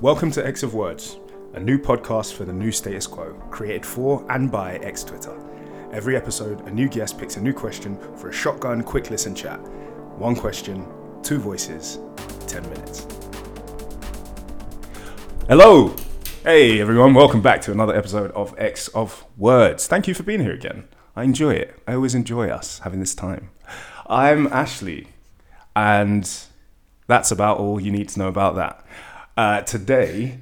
Welcome to X of Words, a new podcast for the new status quo, created for and by X Twitter. Every episode, a new guest picks a new question for a shotgun quick listen chat. One question, two voices, 10 minutes. Hello! Hey everyone, welcome back to another episode of X of Words. Thank you for being here again. I enjoy it. I always enjoy us having this time. I'm Ashley, and that's about all you need to know about that. Uh, today,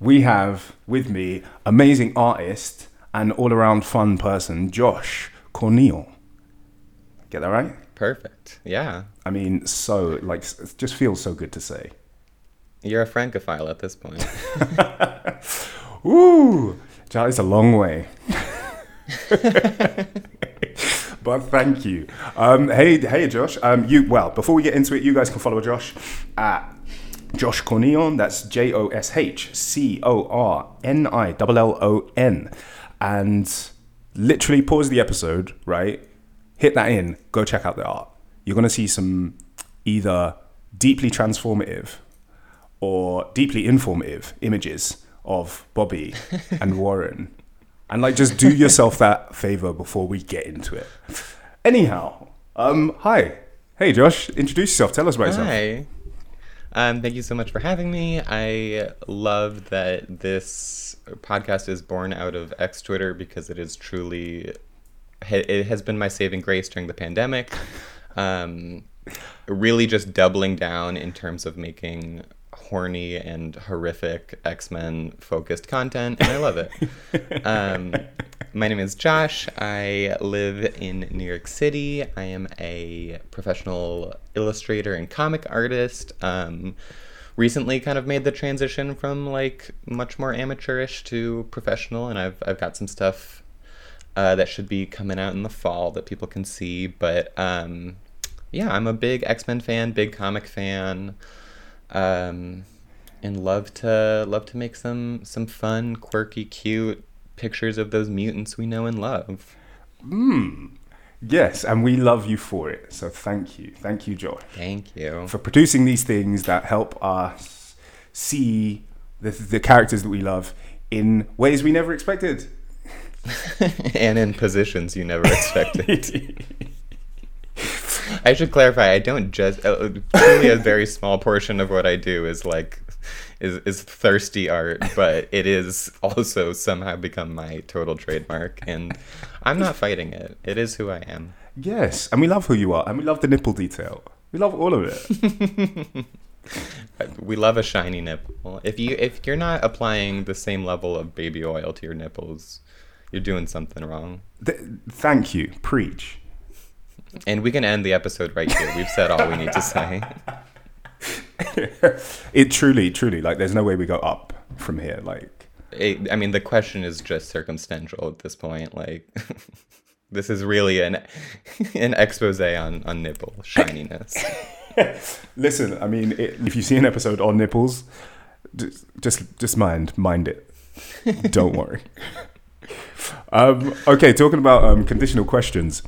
we have with me amazing artist and all around fun person, Josh Cornillon. Get that right? Perfect. Yeah. I mean, so, like, it just feels so good to say. You're a francophile at this point. Ooh, Charlie's a long way. but thank you. Um, hey, hey, Josh. Um, you well. Before we get into it, you guys can follow Josh at Josh Cornillon. That's J O S H C O R N I L L O N, and literally pause the episode. Right, hit that in. Go check out the art. You're gonna see some either deeply transformative or deeply informative images of Bobby and Warren. And like just do yourself that favor before we get into it. Anyhow, um, hi. Hey Josh, introduce yourself. Tell us about yourself. Hi. Um, thank you so much for having me. I love that this podcast is born out of X Twitter because it is truly, it has been my saving grace during the pandemic. Um, really just doubling down in terms of making horny and horrific X Men focused content, and I love it. um, my name is Josh. I live in New York City. I am a professional illustrator and comic artist. Um, recently, kind of made the transition from like much more amateurish to professional, and I've I've got some stuff uh, that should be coming out in the fall that people can see. But um, yeah, I'm a big X Men fan, big comic fan um, and love to love to make some some fun, quirky, cute pictures of those mutants we know and love. Hmm. Yes, and we love you for it. So thank you, thank you, Josh. Thank you for producing these things that help us see the the characters that we love in ways we never expected, and in positions you never expected. I should clarify. I don't just uh, only a very small portion of what I do is like is is thirsty art, but it is also somehow become my total trademark, and I'm not fighting it. It is who I am. Yes, and we love who you are, and we love the nipple detail. We love all of it. we love a shiny nipple. If you if you're not applying the same level of baby oil to your nipples, you're doing something wrong. Th- thank you. Preach. And we can end the episode right here. We've said all we need to say. it truly, truly, like, there's no way we go up from here. Like, it, I mean, the question is just circumstantial at this point. Like, this is really an an expose on on nipple shininess. Listen, I mean, it, if you see an episode on nipples, just just, just mind mind it. Don't worry. Um, okay, talking about um, conditional questions.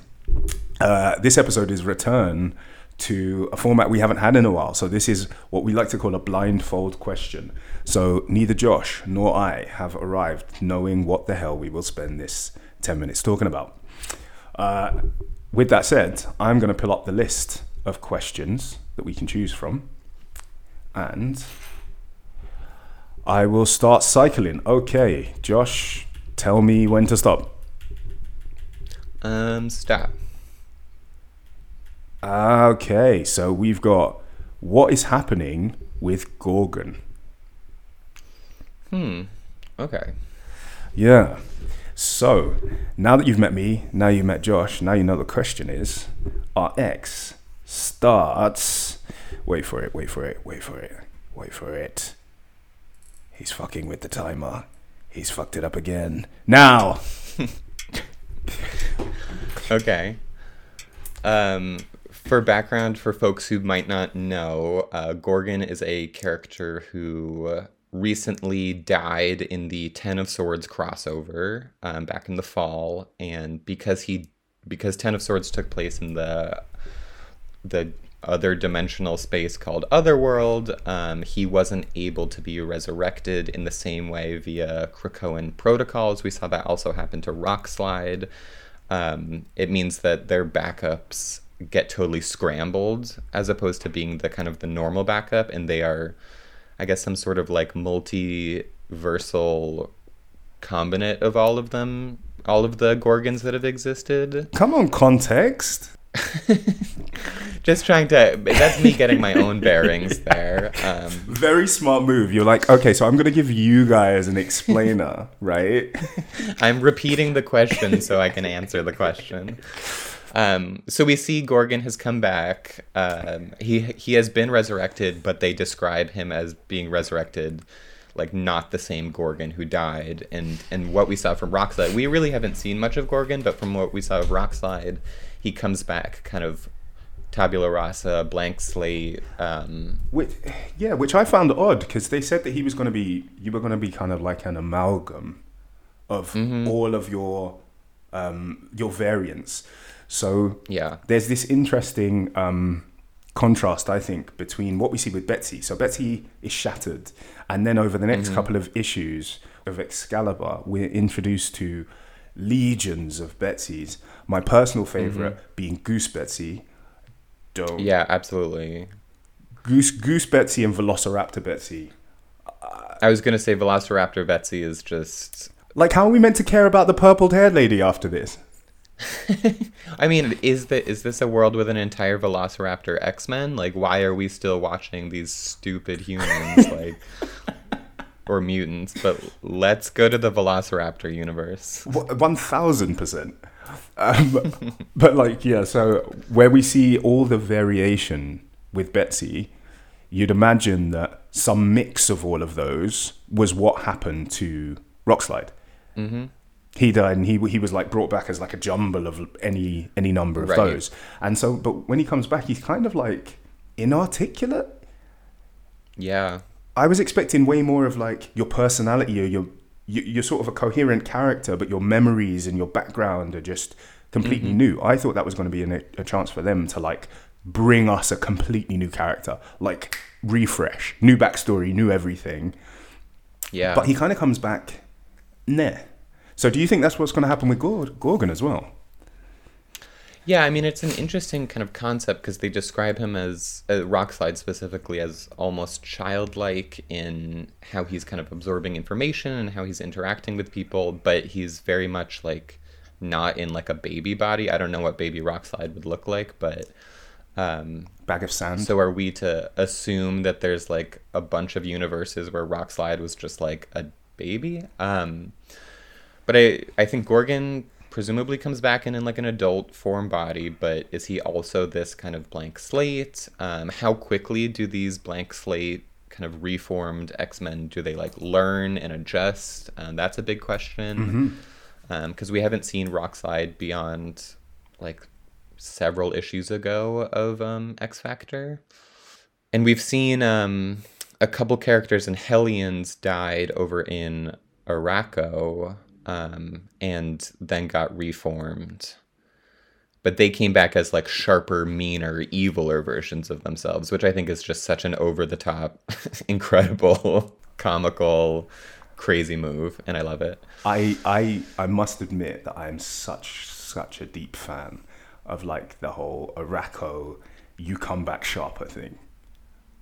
Uh, this episode is return to a format we haven't had in a while. So this is what we like to call a blindfold question. So neither Josh nor I have arrived knowing what the hell we will spend this 10 minutes talking about. Uh, with that said, I'm going to pull up the list of questions that we can choose from. And I will start cycling. Okay, Josh, tell me when to stop. Um, stop. Okay, so we've got what is happening with Gorgon. Hmm. Okay. Yeah. So now that you've met me, now you've met Josh, now you know the question is our X starts. Wait for it, wait for it, wait for it, wait for it. He's fucking with the timer. He's fucked it up again. Now! okay. Um, for background, for folks who might not know, uh, Gorgon is a character who recently died in the Ten of Swords crossover um, back in the fall, and because he because Ten of Swords took place in the the other dimensional space called Otherworld. Um, he wasn't able to be resurrected in the same way via Krakoan protocols. We saw that also happen to Rockslide. Um, it means that their backups get totally scrambled as opposed to being the kind of the normal backup, and they are, I guess, some sort of like multiversal combinate of all of them, all of the Gorgons that have existed. Come on, context. Just trying to. That's me getting my own bearings there. Um, Very smart move. You're like, okay, so I'm going to give you guys an explainer, right? I'm repeating the question so I can answer the question. Um, so we see Gorgon has come back. Um, he he has been resurrected, but they describe him as being resurrected, like not the same Gorgon who died. And and what we saw from Rockslide, we really haven't seen much of Gorgon, but from what we saw of Rockslide, he comes back kind of tabula rasa, blank slate. Um, Which, yeah, which I found odd because they said that he was going to be, you were going to be kind of like an amalgam of all of your um, your variants. So yeah. there's this interesting um, contrast, I think, between what we see with Betsy. So Betsy is shattered, and then over the next couple of issues of Excalibur, we're introduced to legions of Betsy's. My personal favorite being Goose Betsy. Don't Yeah, absolutely. Goose Goose Betsy and Velociraptor Betsy. I was gonna say Velociraptor Betsy is just Like, how are we meant to care about the purple haired lady after this? I mean, is the is this a world with an entire Velociraptor X Men? Like, why are we still watching these stupid humans, like, or mutants? But let's go to the Velociraptor universe. One thousand percent. Um, But like, yeah. So where we see all the variation with Betsy, you'd imagine that some mix of all of those was what happened to Rockslide. Mm-hmm. He died, and he he was like brought back as like a jumble of any any number of Right. those. And so, but when he comes back, he's kind of like inarticulate. Yeah, I was expecting way more of like your personality or your you- you're sort of a coherent character, but your memories and your background are just completely mm-hmm. new. I thought that was going to be an, a chance for them to like bring us a completely new character, like refresh, new backstory, new everything. yeah. But he kind of comes back, nah. So do you think that's what's going to happen with Gorgon as well? Yeah, I mean, it's an interesting kind of concept because they describe him as, uh, Rockslide specifically, as almost childlike in how he's kind of absorbing information and how he's interacting with people, but he's very much like not in like a baby body. I don't know what baby Rockslide would look like, but. Um, Bag of sand. so are we to assume that there's like a bunch of universes where Rockslide was just like a baby? Um, but I I think Gorgon presumably comes back in in like an adult form body, but is he also this kind of blank slate? Um, how quickly do these blank slate kind of reformed X Men do they like learn and adjust? Um, that's a big question because we haven't seen Rockslide beyond like several issues ago of um, X Factor. And we've seen um, a couple characters in Hellions died over in Arakko um, and then got reformed. But they came back as like sharper, meaner, eviler versions of themselves, which I think is just such an over the top, incredible, comical, crazy move. And I love it. I, I I must admit that I am such such a deep fan of like the whole Arakko you come back sharper thing.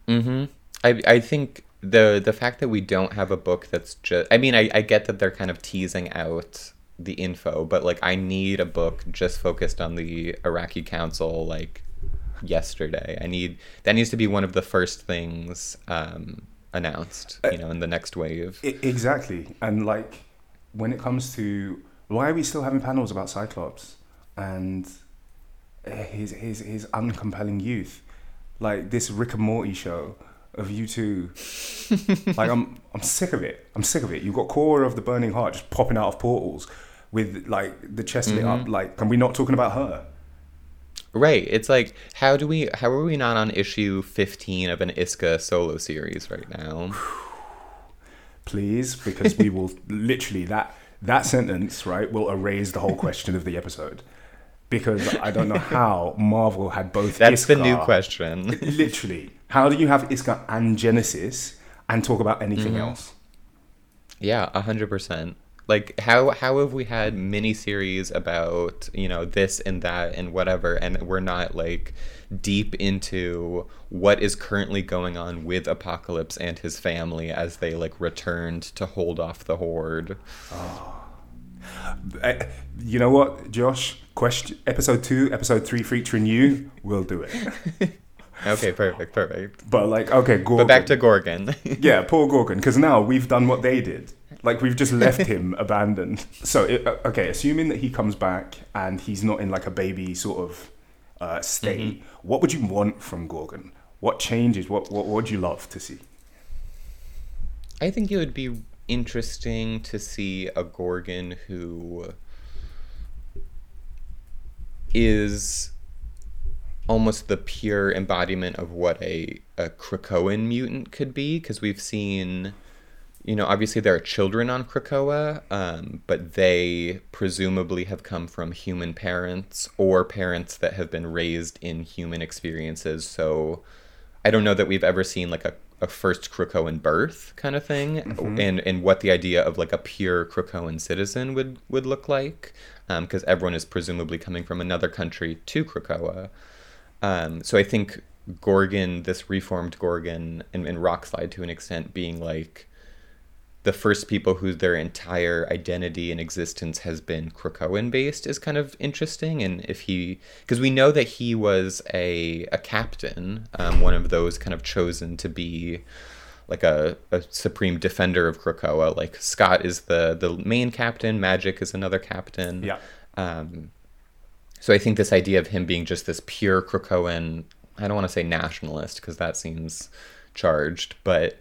Mm-hmm. I I think the the fact that we don't have a book that's just I mean I, I get that they're kind of teasing out the info, but like I need a book just focused on the Arakki Council like yesterday. I need that needs to be one of the first things um, announced, you know, in the next wave. I, exactly, and like when it comes to why are we still having panels about Cyclops and uh, his his his uncompelling youth, like this Rick and Morty show of you two. like I'm I'm sick of it. I'm sick of it. You've got Khora of the Burning Heart just popping out of portals with like the chest lit up. Mm-hmm. Like, and we're not talking about her. Right. It's like how do we how are we not on issue 15 of an Isca solo series right now? please, because we will literally that that sentence right will erase the whole question of the episode. because I don't know how Marvel had both. That's the new question. Literally, how do you have Isca and Genesis and talk about anything Mm-hmm. else? Yeah, a hundred percent. Like how how have we had miniseries about you know this and that and whatever, and we're not like deep into what is currently going on with Apocalypse and his family as they like returned to hold off the horde. Uh, you know what, Josh? Question episode two, episode three, featuring you. We'll do it. Okay, perfect, perfect. But like, okay, Gorgon. But back to Gorgon. yeah, poor Gorgon, because now we've done what they did. Like we've just left him abandoned. So it, uh, okay, assuming that he comes back and he's not in like a baby sort of uh, state, what would you want from Gorgon? What changes? What what would you love to see? I think it would be interesting to see a Gorgon who is almost the pure embodiment of what a, a Krakoan mutant could be, because we've seen, you know, obviously there are children on Krakoa, um, but they presumably have come from human parents or parents that have been raised in human experiences. So I don't know that we've ever seen like a, a first Krakoan birth kind of thing, and and what the idea of like a pure Krakoan citizen would would look like, because everyone is presumably coming from another country to Krakoa. Um, so I think Gorgon, this reformed Gorgon, and, and Rockslide to an extent, being like the first people whose their entire identity and existence has been Krakoan based is kind of interesting. And if he, because we know that he was a a captain, um, one of those kind of chosen to be like a, a supreme defender of Krakoa. Like Scott is the the main captain, Magik is another captain. Yeah. Um, so I think this idea of him being just this pure Krakoan, I don't want to say nationalist because that seems charged, but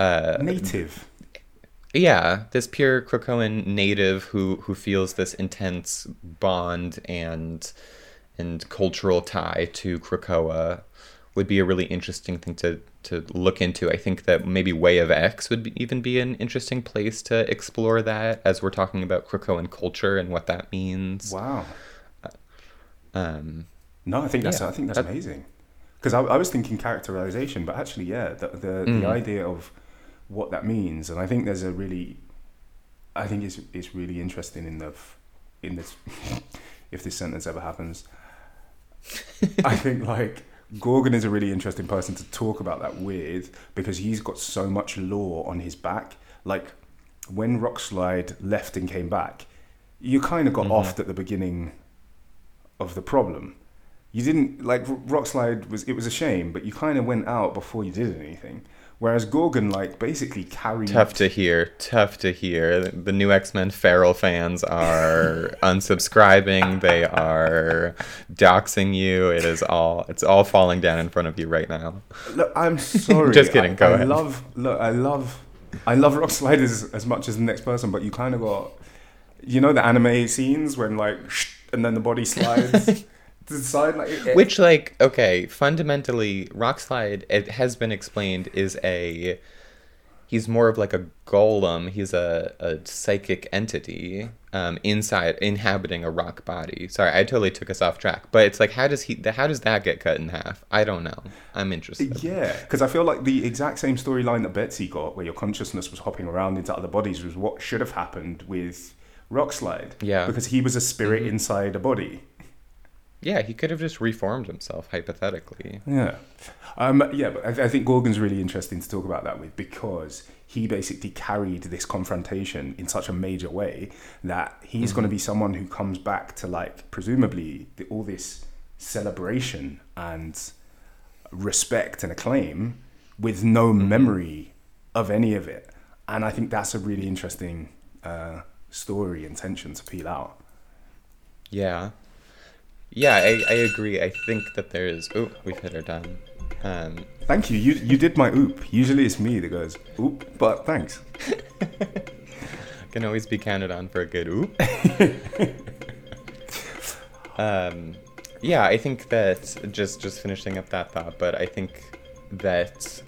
uh, Native. yeah, this pure Krakoan native who who feels this intense bond and and cultural tie to Krakoa would be a really interesting thing to to look into. I think that maybe Way of X would be, even be an interesting place to explore that as we're talking about Krakoan culture and what that means. Wow. Um, No, I think that's Yeah, I think that's that- amazing. Because I, I was thinking characterization, but actually, yeah, the the, Mm. the idea of what that means, and I think there's a really, I think it's it's really interesting in the in this if this sentence ever happens. I think like Gorgon is a really interesting person to talk about that with because he's got so much lore on his back. Like when Rockslide left and came back, you kind of got off at the beginning of the problem. You didn't like Rockslide was it was a shame, but you kind of went out before you did anything. Whereas Gorgon like basically carried tough to hear. Tough to hear. The- new X Men Feral fans are unsubscribing. They are doxing you. It is all. It's all falling down in front of you right now. Look, I'm sorry. Just kidding, I, go I ahead. love look, I love I love Rockslide as, as much as the next person, but you kind of got you know the anime scenes when like and then the body slides to the side like it- Which, like, okay, fundamentally, Rockslide, it has been explained, is a. He's more of like a golem. He's a, a psychic entity um, inside, inhabiting a rock body. Sorry, I totally took us off track. But it's like, how does he? How does that get cut in half? I don't know. I'm interested. Yeah, because I feel like the exact same storyline that Betsy got, where your consciousness was hopping around into other bodies, was what should have happened with Rockslide. Yeah. because he was a spirit Mm-hmm. inside a body. Yeah, he could have just reformed himself, hypothetically. Yeah, um, yeah, but I, I think Gorgon's really interesting to talk about that with because he basically carried this confrontation in such a major way that he's going to be someone who comes back to like presumably the, all this celebration and respect and acclaim with no memory of any of it, and I think that's a really interesting uh, story and tension to peel out. Yeah. Yeah, I, I agree. I think that there's. Oh, we've hit our time. Um, Thank you. You you did my oop. Usually it's me that goes oop, but thanks. can always be counted on for a good oop. um, yeah, I think that just just finishing up that thought, but I think that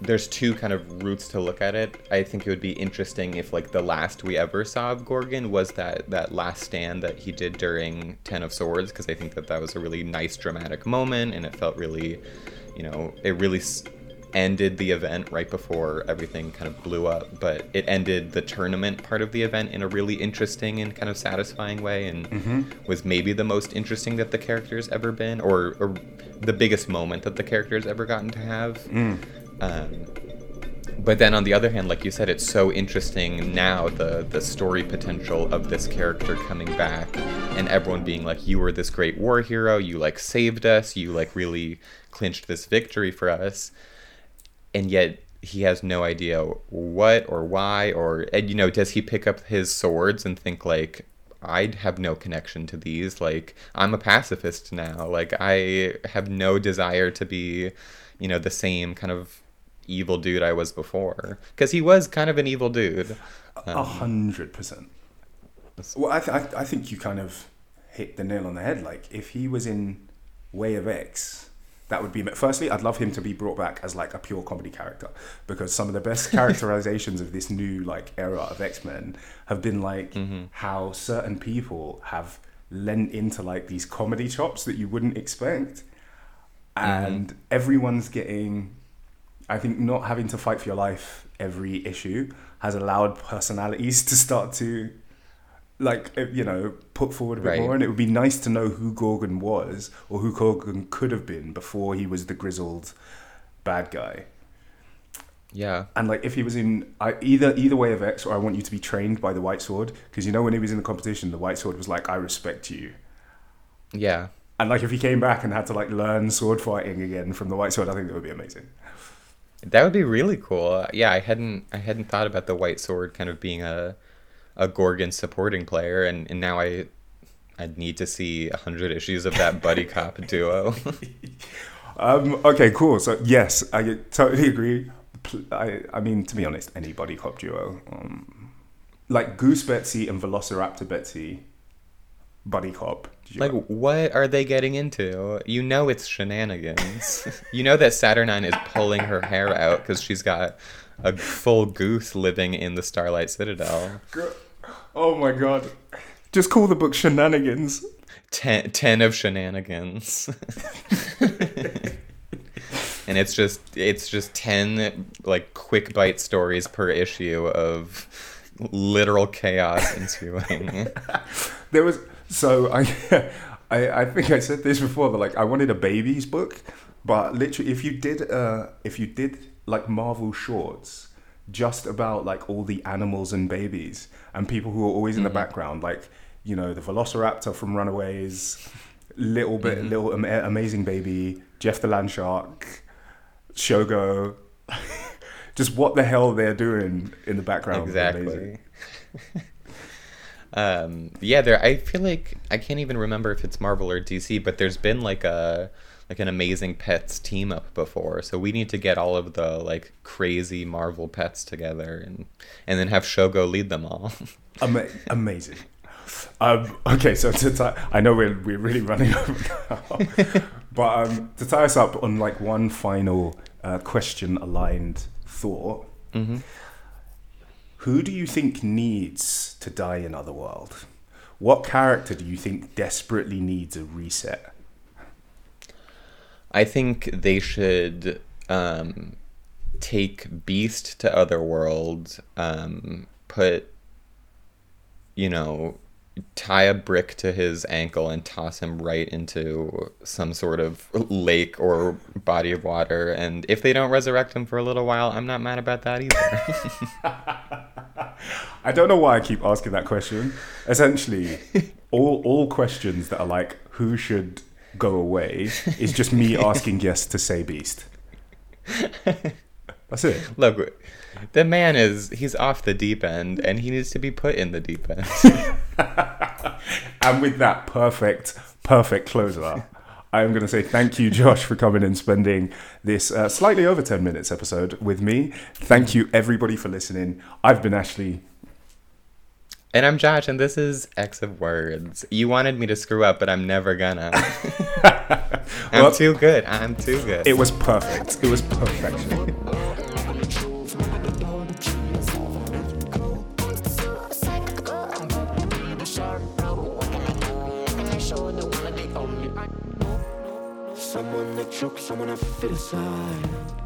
there's two kind of routes to look at it. I think it would be interesting if like the last we ever saw of Gorgon was that that last stand that he did during Ten of Swords because I think that that was a really nice dramatic moment and it felt really, you know, it really s- ended the event right before everything kind of blew up. But it ended the tournament part of the event in a really interesting and kind of satisfying way and mm-hmm. was maybe the most interesting that the character's ever been or, or the biggest moment that the character's ever gotten to have. Mm. Um, but then on the other hand, like you said, it's so interesting now the the story potential of this character coming back and everyone being like, you were this great war hero, you like saved us, you like really clinched this victory for us, and yet he has no idea what or why or and you know does he pick up his swords and think like "I'd have no connection to these. Like, I'm a pacifist now. Like, I have no desire to be, you know, the same kind of evil dude I was before. Because he was kind of an evil dude. A um, hundred percent. Well, I, th- I, th- I think you kind of hit the nail on the head. Like, if he was in Way of X, that would be. Firstly, I'd love him to be brought back as like a pure comedy character because some of the best characterizations of this new like era of X Men have been like mm-hmm. how certain people have lent into like these comedy chops that you wouldn't expect, mm-hmm. and everyone's getting I think not having to fight for your life every issue has allowed personalities to start to, like, eh, you know, put forward a bit Right. more. And it would be nice to know who Gorgon was or who Gorgon could have been before he was the grizzled bad guy. Yeah. And like, if he was in I, either either way of X, or I want you to be trained by the White Sword, because you know when he was in the competition, the White Sword was like, "I respect you." Yeah. And like, if he came back and had to like learn sword fighting again from the White Sword, I think that would be amazing. That would be really cool. Yeah, I hadn't I hadn't thought about the White Sword kind of being a a Gorgon supporting player and, and now I I need to see a hundred issues of that buddy cop duo. Um, okay, cool. So yes, I totally agree. I, I mean, to be honest, any buddy cop duo, um, like Goose Betsy and Velociraptor Betsy, buddy cop. Like, what are they getting into? You know it's shenanigans. you know that Saturnine is pulling her hair out because she's got a full goose living in the Starlight Citadel. Oh my god, just call the book Shenanigans. Ten, ten of shenanigans. and it's just it's just 10 like quick bite stories per issue of literal chaos ensuing. There was so I, I I think I said this before. But like I wanted a baby's book, but literally, if you did uh if you did like Marvel shorts just about like all the animals and babies and people who are always in the background, like you know the Velociraptor from Runaways, little bit little am- amazing baby, Jeff the Land Shark, Shogo. Just what the hell they're doing in the background. exactly. um yeah there i feel like i can't even remember if it's marvel or dc but there's been like a like an amazing pets team up before. So we need to get all of the like crazy marvel pets together and and then have shogo lead them all. Ama- amazing. Um, okay, so to tie, I know we're we're really running over now, but um, to tie us up on like one final uh, question aligned thought, who do you think needs to die in Otherworld? What character do you think desperately needs a reset? I think they should um, take Beast to Otherworld, um, put, you know, tie a brick to his ankle and toss him right into some sort of lake or body of water. And if they don't resurrect him for a little while, I'm not mad about that either. I don't know why I keep asking that question. Essentially, all all questions that are like who should go away is just me asking yes to say beast. That's it. Look, the man is, he's off the deep end and he needs to be put in the deep end. And with that perfect, perfect closer, I am going to say thank you, Josh, for coming and spending this uh, slightly over 10 minutes episode with me. Thank you, everybody, for listening. I've been Ashley. And I'm Josh, and this is X of Words. You wanted me to screw up, but I'm never gonna. I'm Well- too good. I'm too good. It was perfect. It was perfection. choke someone I fit inside